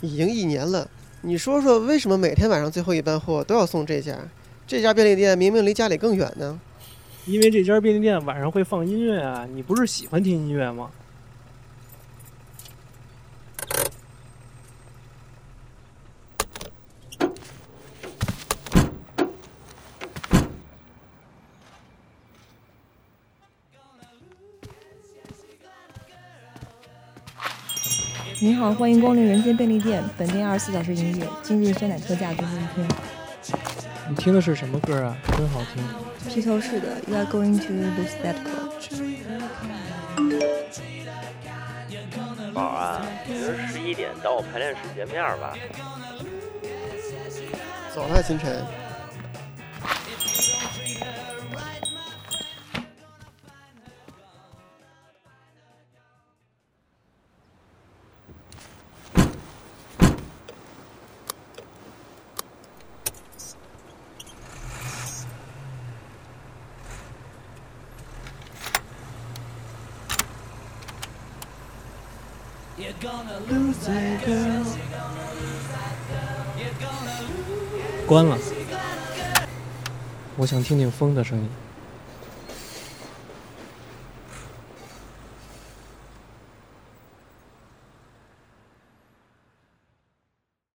已经一年了。你说说，为什么每天晚上最后一班货都要送这家？这家便利店明明离家里更远呢。因为这家便利店晚上会放音乐啊，你不是喜欢听音乐吗？您好，欢迎光临人间便利店，本店二十四小时营业，今日酸奶特价最后一天。你听的是什么歌啊？真好听。披头士的 You Are Going to Lose That Girl。宝啊，明儿十一点到我排练室见面吧。走了，星辰。关了。我想听听风的声音。